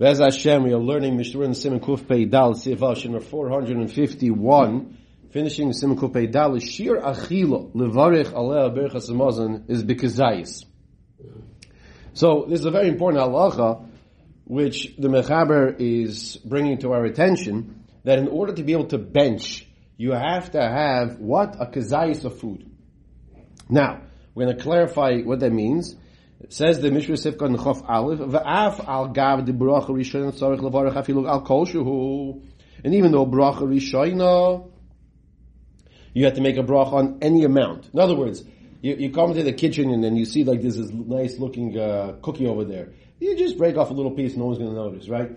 Bez Hashem, we are learning Mishnah in Simon Kuf Pei Dal, Sivav Shemar 451, finishing Simon Kuf Pei Dal, Shir Achilo, Levarich Aleh Berchas Hamazon, is Bekazayis. So, this is a very important halacha, which the Mechaber is bringing to our attention, that in order to be able to bench, you have to have what? A kazayis of food. Now, we're going to clarify what that means. It says the Mishra Sifka in Chof Aleph, V'af al gav di bracha rishon tzarech levarech afilu al kol shuhu. And even though bracha rishona, you have to make a bracha on any amount. In other words, you, you come into the kitchen and then you see like this nice looking uh, cookie over there. You just break off a little piece, no one's going to notice, right?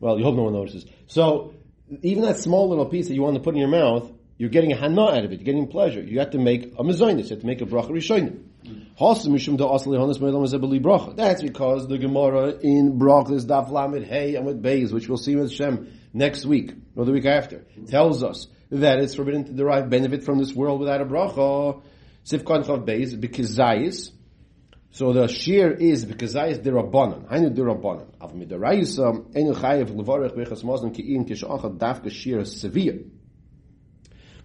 Well, you hope no one notices. So, even that small little piece that you want to put in your mouth, you're getting a hana out of it, you're getting pleasure. You have to make a mezainis, you have to make a bracha rishonim. That's because the Gemara in Brachas Daf Lamed Hey and with Beis, which we'll see with Shem next week or the week after, tells us that it's forbidden to derive benefit from this world without a bracha. Sifkan Chav Beis because. So the shear is because Zayis derabanan. Hainu derabanan. Av midarayisa enu chayev levarech bechas mazon ki'in kishachad dafka shear severe.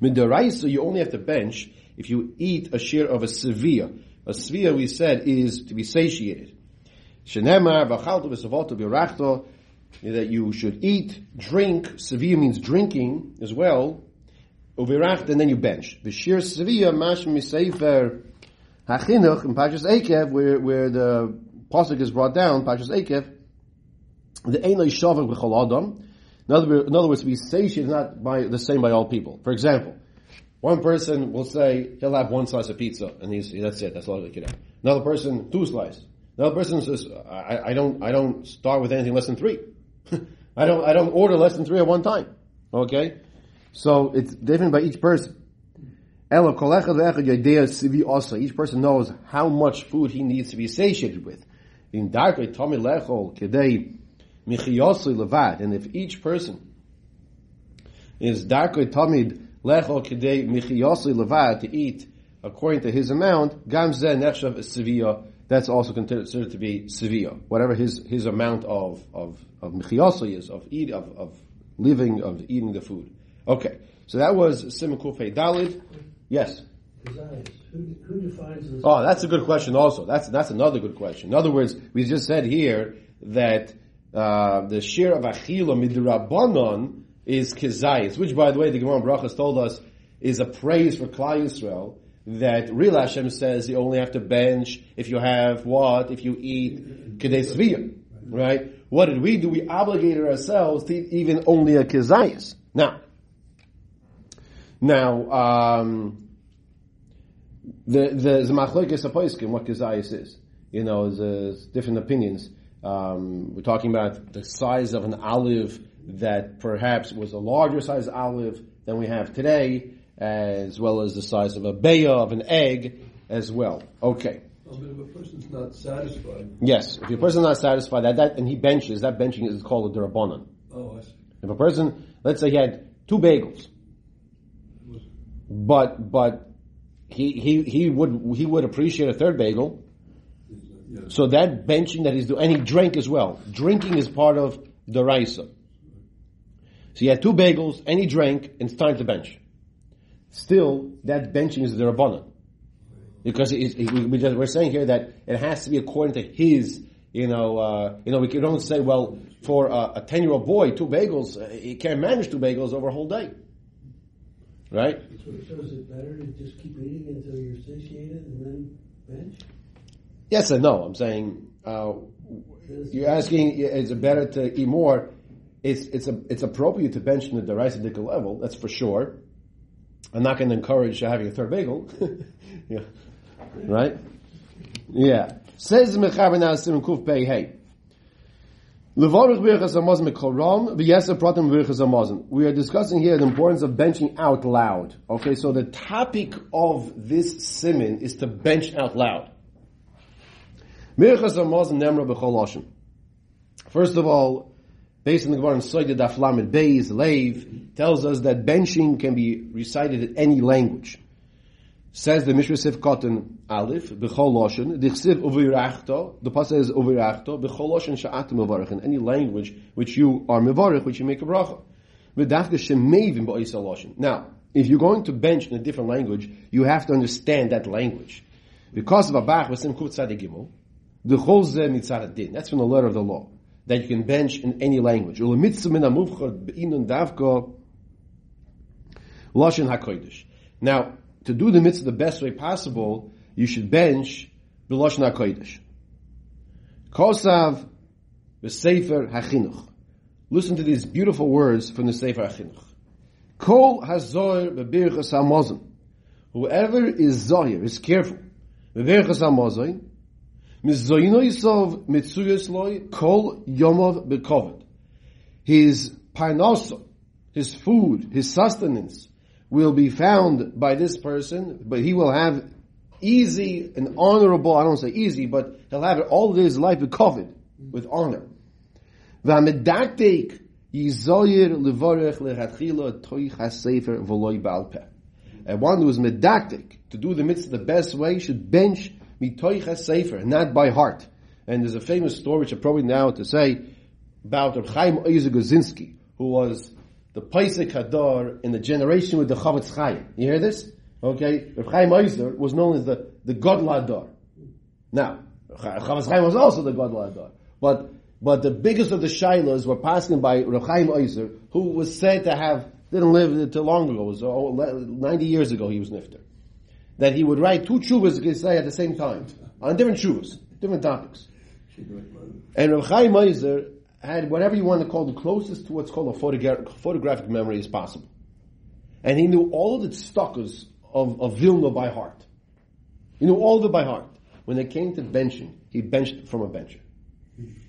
Midaraisa, you only have to bench if you eat a share of a severe. A severe, we said, is to be satiated. Shenemar, that you should eat, drink, severe means drinking as well, ubiracht, and then you bench. The shir severe, mash misefer hachinuch, in Pashas Ekev, where, where the pasuk is brought down, Pashas Ekev, the Einoi Shavak B'chol Adam, in other words, to be satiated is not by, the same by all people. For example, one person will say he'll have one slice of pizza, and he's that's it. That's all he can have. Another person, two slices. Another person says, I, I don't, I don't start with anything less than three. I don't, I don't order less than three at one time. Okay, so it's different by each person. Each person knows how much food he needs to be satiated with. In Tommy and if each person is darkly Tamid Lechol Kedei Michiyosli Levad to eat according to his amount, Gamze Nechshav Sevilla, that's also considered to be Sevilla. Whatever his, his amount of, of, of Michiyosli is, of eat, of, of living, of eating the food. Okay. So that was Simon Kufei Dalid. Yes. Who, who defines this? Oh, that's a good question also. That's, that's another good question. In other words, we just said here that uh, the share of achila midrabanon is kizayis, which by the way the Gemara Brachas told us is a praise for Klal Yisrael that real Hashem says you only have to bench if you have what if you eat kedei right? What did we do? We obligated ourselves to eat even only a kizayis. Now, now um, the the machlokes apoiskim what kizayis is. You know, there's different opinions. Um, we're talking about the size of an olive that perhaps was a larger size olive than we have today, as well as the size of a beya of an egg as well. Okay. Well, but if a person's not satisfied. Yes, if a person's not satisfied, that, that and he benches, that benching is called a derabanan. Oh, I see. If a person, let's say he had two bagels, but but he he he would he would appreciate a third bagel. So that benching that he's doing, and he drank as well. Drinking is part of the raisa. So he had two bagels, and he drank, and it's time to bench. Still, that benching is the rabbanon. Because it, it, we, just, we're saying here that it has to be according to his, you know, uh, you know, we can don't say, well, for a, a 10 year old boy, two bagels, uh, he can't manage two bagels over a whole day. Right? So, so is it better to just keep eating until you're satiated and then bench? Yes and no. I'm saying, uh, you're asking, is it better to eat more? It's, it's, a, it's appropriate to bench in the Daraisa level, that's for sure. I'm not going to encourage having a third bagel. yeah. Right? Yeah. Says Mechaber now Simon Kuf Pei Hey. We are discussing here the importance of benching out loud. Okay, so the topic of this simon is to bench out loud. First of all, based on the Gemara in Soida Daf Lamed Beis Leiv, tells us that benching can be recited in any language. Says the Mishra Sif Cotton Aleph, B'chol Loshen, Dichsiv Uvirachto, the Pasuk is Uvirachto, B'chol Loshen Sha'at Mevarech, in any language which you are Mevarech, which you make a bracha. V'dafka Shemevim Ba'isa Loshen. Now, if you're going to bench in a different language, you have to understand that language. Because of Abach, Vasim Kut Tzadi Gimel, the Cholze Mitzad Din, that's from the letter of the law, that you can bench in any language. Now, to do the mitzvah the best way possible, you should bench b'lashon hakodesh. Kosav b'sefer hachinuch. Listen to these beautiful words from the sefer hachinuch. Kol hazoyer b'birchas hamazon. Whoever is zoyer, is careful, b'birchas hamazon, mitzuyas loy kol yomov b'kovet. His parnasa, his food, his sustenance, will be found by this person, but he will have easy and honorable, I don't say easy, but he'll have it all his life covered, with honor. V'amedaktek yizoyer levorech lechatchila toich ha-sefer v'loi. And one who is medactic, to do the mitzvah the best way, should bench mitoich ha-sefer, not by heart. And there's a famous story which I'm probably now to say about Reb Chaim Oizer who was the Paisik Hadar in the generation with the Chafetz Chaim. You hear this? Okay, Rav Chaim Oizer was known as the, the Godla. Now, Chafetz Chaim was also the Godla. But, but the biggest of the Shilas were passing by Rav Chaim Oizer, who was said to have, didn't live until long ago, it was 90 years ago he was Nifter. That he would write two chuvas say at the same time, on different chuvas, different topics. And Rav Chaim Oizer had whatever you want to call the closest to what's called a photogra- photographic memory as possible. And he knew all the stuckers of, of Vilna by heart. He knew all of it by heart. When they came to benching, he benched from a bencher.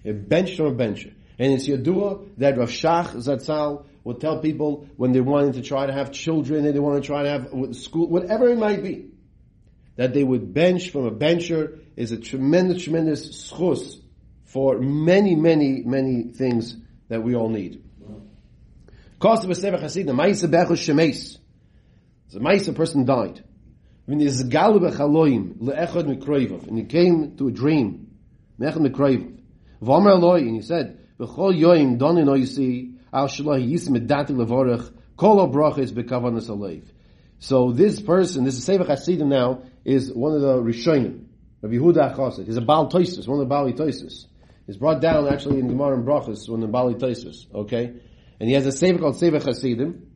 He benched from a bencher. And it's Yadua that Rav Shach Zatzal would tell people when they wanted to try to have children and they want to try to have school, whatever it might be, that they would bench from a bencher is a tremendous, tremendous schus for many, many, many things that we all need. Cost of a Sefer Chasid, the Maisa Bechus Shemes. The Maisa person died. When he Galu Bechaloim, Le'echad Mikroivov, and he came to a dream, Mechad Mikroivov. V'omer and he said, B'chol Yoim Donin Oisi, Al Shalai Yisim Edati Levorech, Kol Obrachis Bekavanas Alev. So this person, this is Sefer Hasidim now, is one of the Rishonim, Rabbi Yehuda Achosid. He's a Baal Toisus, one of the Baal Toisus. He's brought down actually in Gemara and Brachas, one of the Baal Toisus, okay? And he has a Sefer called Sefer Hasidim,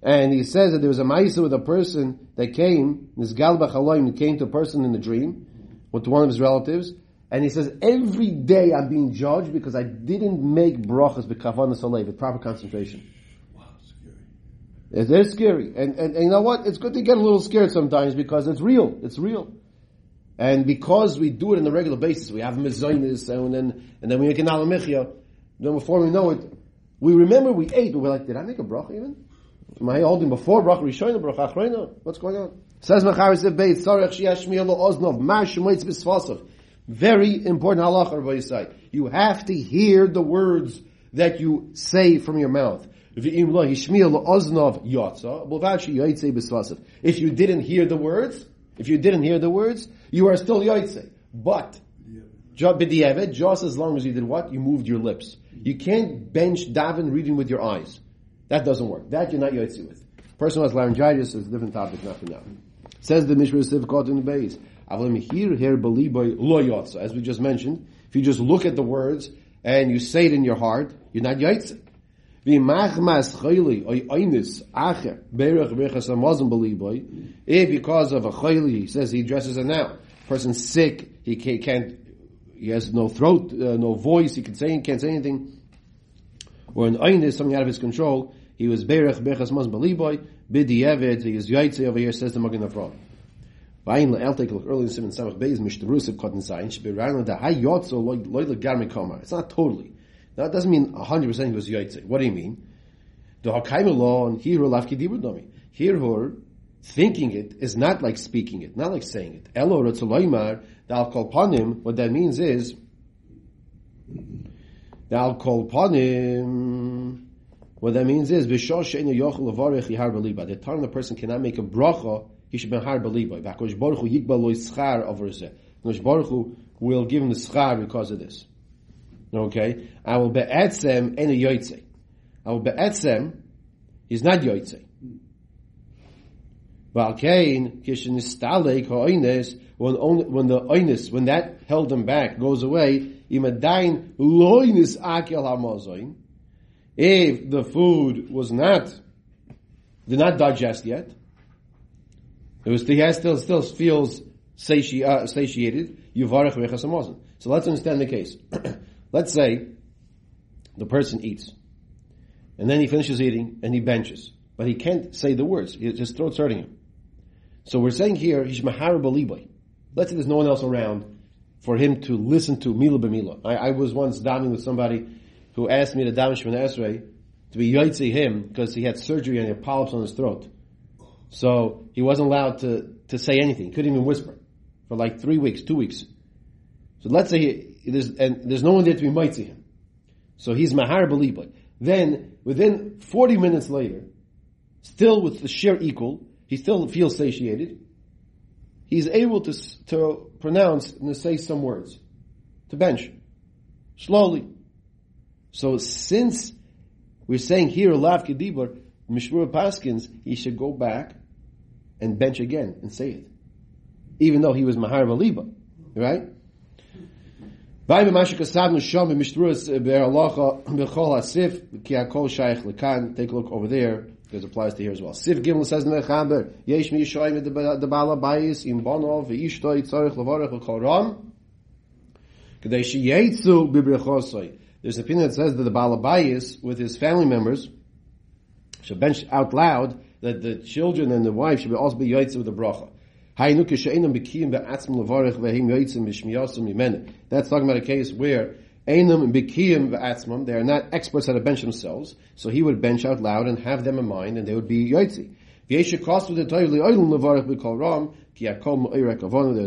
and he says that there was a Maisa with a person that came, this Galba Chaloim came to a person in the dream, with one of his relatives, and he says, every day I'm being judged because I didn't make brachas b'kavana saleh, with proper concentration. Wow, scary. And, and, and you know what? It's good to get a little scared sometimes because it's real. It's real. And because we do it on a regular basis, we have mezainis, and then, and then we make an alamichya, then before we know it, we remember we ate, but we're like, did I make a bracha even? Am I holding before bracha rishona, bracha achrona? What's going on? Says Macharis Beit, Shiashmi Lo Oznov, Mar Shemoitz Bisvasav. Very important halacha, Rabbi Yisai. You have to hear the words that you say from your mouth. If you didn't hear the words, if you didn't hear the words, you are still yaitse. But, just as long as you did what? You moved your lips. You can't bench daven reading with your eyes. That doesn't work. That you're not yaitse with. Person who has laryngitis is a different topic, not for now. Says the Mishra Sivkot in the base. As we just mentioned, if you just look at the words and you say it in your heart, you're not yaitse. If because of a chayli, he says he dresses it now. Person's sick, he can't, he has no throat, uh, no voice, he can say, can't say anything. Or an ayn is something out of his control. He was berech bechas mazon beliboy bidi evet. He is yaitze over here. Says the Magen take a look early in Simon Samach Beis mishterusik kotten zayin should be around the high yotzo loy legarmi koma. It's not totally. It doesn't mean 100% he was yaitze. What do you mean? The hakaim law and here lafki dibur domi. Here her thinking it is not like speaking it, not like saying it. Elo rotzoloymar the al panim. What that means is the al panim. What that means is the time the person cannot make a bracha, he should be har beliboy. V'Hakadosh Baruch Hu Baruch Hu will give him the schar because of this. Okay, I will be'etzem a yoytze. I will be'etzem. He's not yoytze. Valkein kishin istalek ha'oines when when the oines when that held him back goes away imadain loinis akel hamazoin. If the food was not did not digest yet, it was he has still still feels satiated. Hamazon. So let's understand the case. let's say the person eats, and then he finishes eating and he benches, but he can't say the words. His throat's hurting him. So we're saying here, he's mahara beliboy. Let's say there's no one else around for him to listen to mila b'mila. I, I was once davening with somebody who asked me to daven Shemana Esrei to be yoitzi him because he had surgery and he had polyps on his throat. So he wasn't allowed to, to say anything. He couldn't even whisper for like three weeks, two weeks. So let's say he, there's, and there's no one there to be mighty him. So he's mahar beliboy. Then within 40 minutes later, still with the share equal, he still feels satiated. He's able to, to pronounce and to say some words. To bench. Slowly. So since we're saying here, Lav Kedibur, Mishmur Paskins, he should go back and bench again and say it. Even though he was Mahar Valiba. Right? Eh, Take a look over there it applies to here as well. Gimel says in the Yesh mi Bayis im Bonov v'ishtoi tzorich levorech l'kol ram Kadei sheyetzu bibrechosoi. There's an opinion that says that the Bala Bayis with his family members should bench out loud that the children and the wife should also be yotze with the bracha. That's talking about a case where Einam Bikiyim v'atzmam, they are not experts at a bench themselves, so he would bench out loud and have them in mind, and they would be yotzi. There are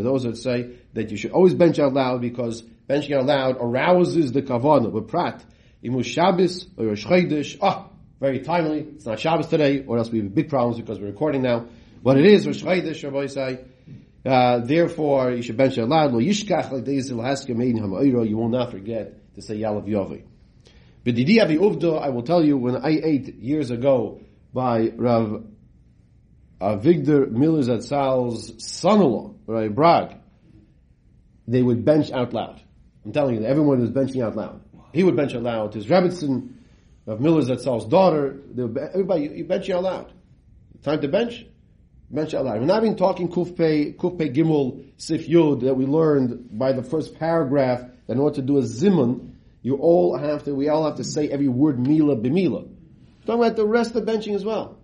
those that say that you should always bench out loud because benching out loud arouses the kavanah. But prat, imu Shabbos or Rosh ah, very timely. It's not Shabbos today, or else we have big problems because we're recording now. What it is, Rosh Chodesh, Rabbi uh, therefore, you should bench out loud. Lo yishkach like You will not forget to say Yalav Yovi. B'didi avi uvda, I will tell you, when I ate years ago by Rav Avigdor Miller Zatzal's son-in-law, Rav Brag, they would bench out loud. I'm telling you, everyone was benching out loud. He would bench out loud. His Rebbitzin, of Miller Zatzal's daughter, would, everybody, you bench out loud. Time to bench? We're not even talking Kufpe, Kufpe Gimel Sif Yud that we learned by the first paragraph that in order to do a zimun, you all have to, we all have to say every word mila b'mila. Talking about the rest of benching as well.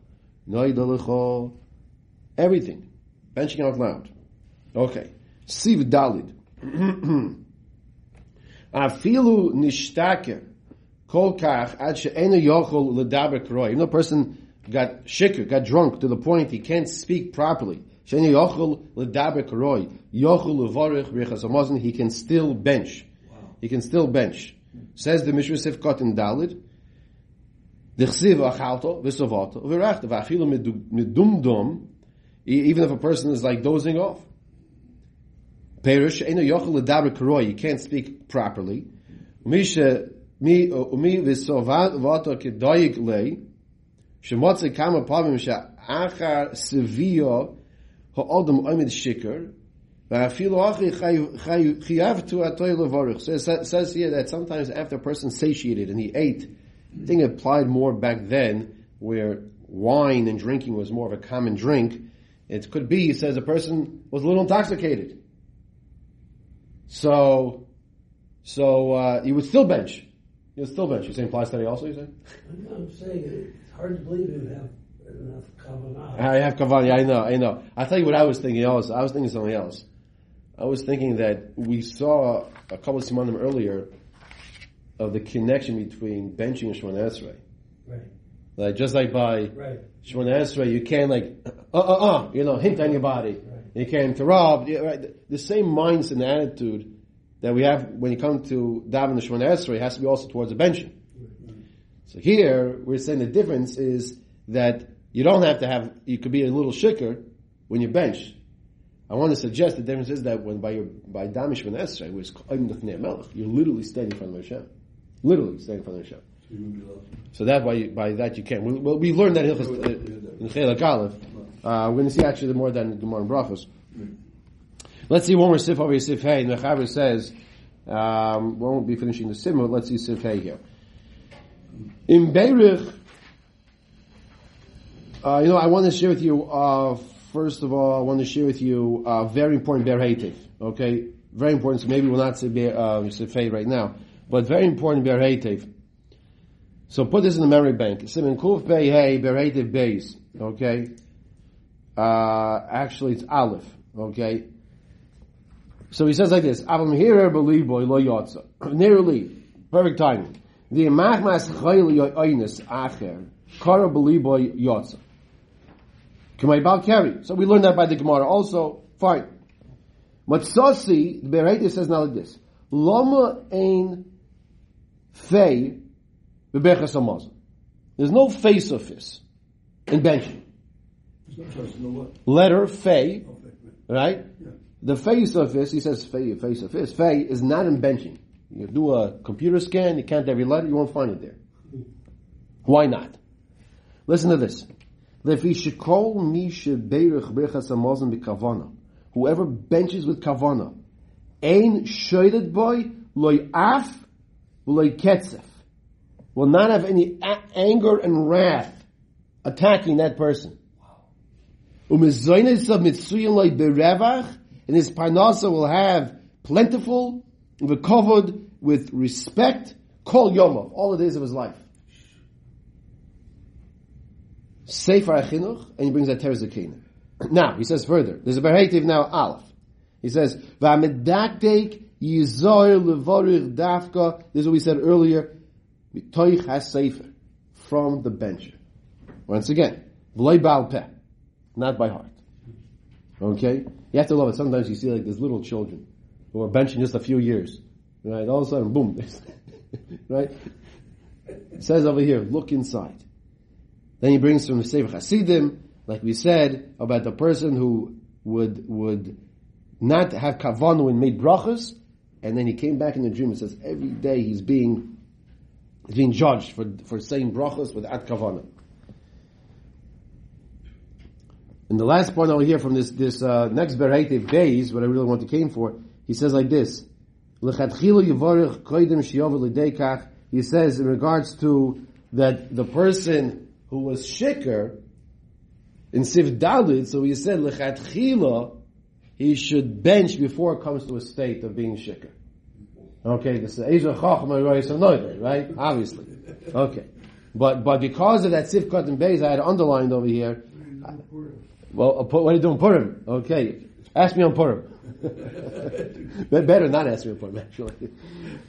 Everything. Benching out loud. Okay. Siv Dalid. Afilu nishtaker kol kach ad she'enu yochol ledaber kroi. You person got shikr, got drunk to the point he can't speak properly. He can still bench. He can still bench. Says the Mishra Sifkot in Dalid. Even if a person is like dozing off. Perish, you can't speak properly. Misha, mi, umi, visovat, kedoyik lei, Shemotze kama pavim she'achar sevio ha'odom oimid shikr so it says here that sometimes after a person satiated and he ate, I think it applied more back then where wine and drinking was more of a common drink. It could be, he says a person was a little intoxicated. So, so, uh, he would still bench. You would still bench. You're saying applies today also, you say? I'm saying it's hard to believe you have enough kavanah. I have kavanah. I know. I know. I'll tell you what I was thinking. Also, I was thinking something else. I was thinking that we saw a couple of semanim earlier of the connection between benching and Shemon Esrei. Right. Like just like by right. Shemon Esrei, you can't like uh uh uh, you know, hint on anybody. Right. You can't interrupt. Right. The same mindset and attitude that we have when you come to daven the Shemon Esrei has to be also towards the benching. So here, we're saying the difference is that you don't have to have, you could be a little shikker, when you bench. I want to suggest the difference is that when by your by Damish Ben Esrei, was Melech, you're literally standing in front of Hashem. Literally standing in front of Hashem. So that by by that you can. Well, we learned that in Chelak Aleph. Uh, we're going to see actually more than Gemara and Brachos. Let's see one more sif over here, sif hey. The Chaver says, um, we won't be finishing the sim, but let's see sif hey here. In Beirich, uh, you know, I want to share with you, uh, first of all, I want to share with you a very important Ber Hativ. Okay? Very important, so maybe we'll not say uh, Sifei right now, but very important Ber Hativ. So put this in the memory bank. Simon Kuf Bey Hey Ber Hativ Beis. Okay? Uh, actually it's Aleph. Okay? So he says like this, Avam Hirer Beliboy Lo Yotza. Nearly. Perfect timing. The Machmas Chayil Yoinis Acher. Kara Beliboy Yotza. Kamei Bal Keri. So we learned that by the Gemara also. Fine. Matsasi, the Bereita says now like this. Lama ein fei bebechas amazon. There's no face of this in benching. Letter fei, right? The face of this, he says face of this. Fei is not in benching. You do a computer scan, you count every letter, you won't find it there. Why not? Listen to this. Whoever benches with kavana, ein shoyded boy loy af loy ketzef, will not have any anger and wrath attacking that person. Umezoynes of mitzuyin loy berevach, and his parnasa will have plentiful, covered with respect, kol yomov, all the days of his life. Sefer Achinuch, and he brings that Teres. Now, he says further, there's a Berhetiv now, Aleph. He says, V'amedakdek yizoir levorich dafka, this is what we said earlier, mitoich ha-sefer, from the bench. Once again, v'loy ba'al peh, not by heart. Okay? You have to love it. Sometimes you see like these little children who are benching just a few years. Right? All of a sudden, boom. right? It says over here, look inside. Then he brings from the Sefer Hasidim, like we said, about the person who would would not have kavanu and made brachas, and then he came back in the dream and says every day he's being he's being judged for for saying brachas without kavana. And the last point I'll hear from this this uh, next Beretiv days, what I really want to came for, he says like this. He says in regards to that the person who was shikr in Siv Dalit, so he said lechatchila he should bench before it comes to a state of being shikr. Okay, this is Chacham Noider, right? Obviously. Okay. But, but because of that Sifkat and Beis, I had underlined over here. Well, uh, what are you doing Purim? Okay. Ask me on Purim. Better not ask me on Purim, actually.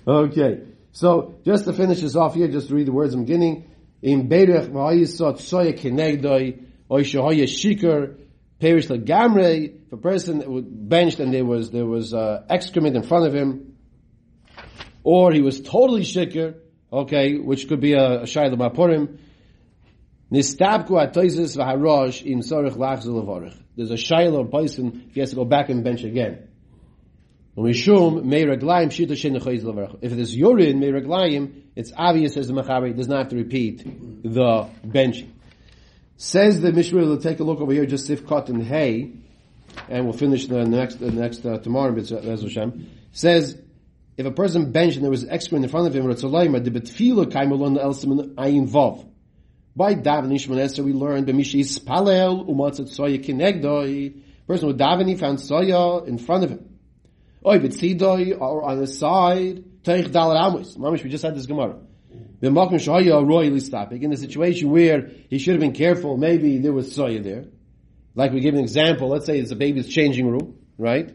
Okay. So, just to finish this off here, just to read the words I'm beginning. In Beirech V'hayisot Soya Kenegdoi, Oy Shohaya Shikar, Perish Lagamre, if a person that was benched and there was, there was, uh, excrement in front of him, or he was totally shikr, okay, which could be a, a shayla b'apurim. There's a shayla or person if he has to go back and bench again. If there's urine mei reglayim, it's obvious as the mechaber he does not have to repeat the benching. Says the Mishra, we'll take a look over here, just sifkot and hay, and we'll finish the next, the next, uh, tomorrow. Says, if a person benched and there was excrement in front of him, Ratzolayim, the betfila kaimelon elsim ayin vav. By daven Shemona Esrei, we learned b'mishi spalel umatzat soya kinegdoi. Person with daven, he found soya in front of him. Oy betzidoi, or on the side, teich dalar amos. Mamish, we just had this Gemara. The makom shaya royally stopping in a situation where he should have been careful. Maybe there was soya there. Like we give an example. Let's say it's a baby's changing room, right?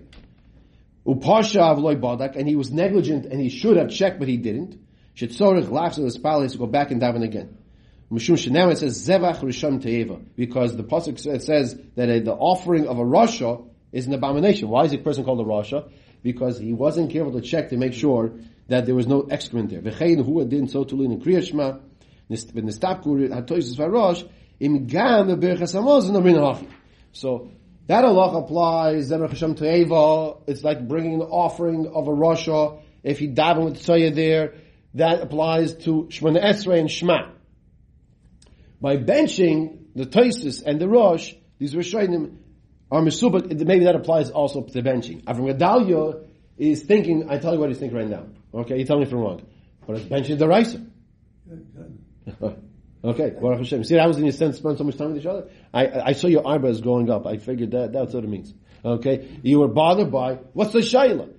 Upasha avloy badak, and he was negligent, and he should have checked, but he didn't. Shetzorich lachzor the spal to go back and daven again. Mishum now it says zevach rishon teeva because the pasuk says that a, the offering of a rasha is an abomination. Why is a person called a rasha? Because he wasn't careful to check to make sure that there was no excrement there. V'chein hu adin so tulin in kriyashma nistapku hatoisus varosh im gam beberchas hamazon amrin hachi. So That Allah applies, Zevach Hashem Te'eva, it's like bringing an offering of a Rasha, if he daven with Tzoya there, that applies to Shemana Esrei and Shema. By benching the Toisis and the Rosh, these Rishonim are Mesubak, maybe that applies also to benching. Avram Gedalia is thinking, I tell you what he's thinking right now. Okay, you tell me if I'm wrong. But it's benching the Raisa. Okay, Baruch Hashem. See, I was in your sense spend so much time with each other. I, I saw your eyebrows going up. I figured that that's what it means. Okay, you were bothered by what's the shaila?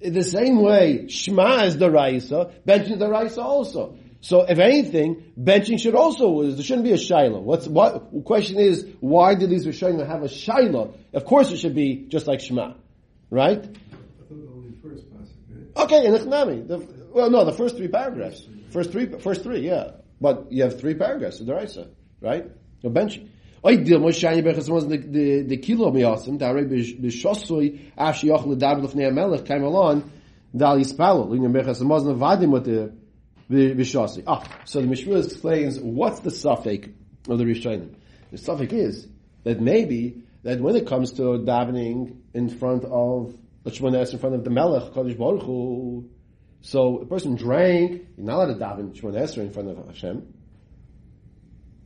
In the same way, Shema is the Raisa, benching the Raisa also. So if anything, benching should also, there shouldn't be a shiloh. What's, what, the question is, why did these Rishonim have a shiloh? Of course it should be just like Shema. Right? Okay, in. The, well, no, the first three paragraphs. First three, first three, yeah. But you have three paragraphs of the Raisa, right? No benching. Oy the the the came along the the bishosoi ah so the mishmur explains what's the suffix of the rishonim the suffix is that maybe that when it comes to davening in front of the Shemona in front of the Melech Kodesh Baruch Hu, so a person drank, you're not allowed to daven Shemona Esrei in front of Hashem.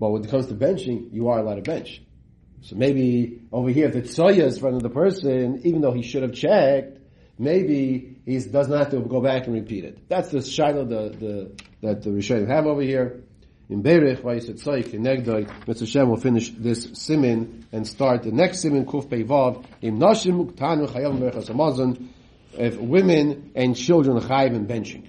But when it comes to benching, you are allowed to bench. So maybe over here, if the tzoya is in front of the person, even though he should have checked, maybe he does not have to go back and repeat it. That's the shiloh the, the, that the Rishonim have over here. In he said Tzoy, in Negdoi, Mr. Shem will finish this simin and start the next simin, Kuf Peivav, in Nashim, Tanu, Chayam, Merchas, Amazon, if women and children chayiv and benching.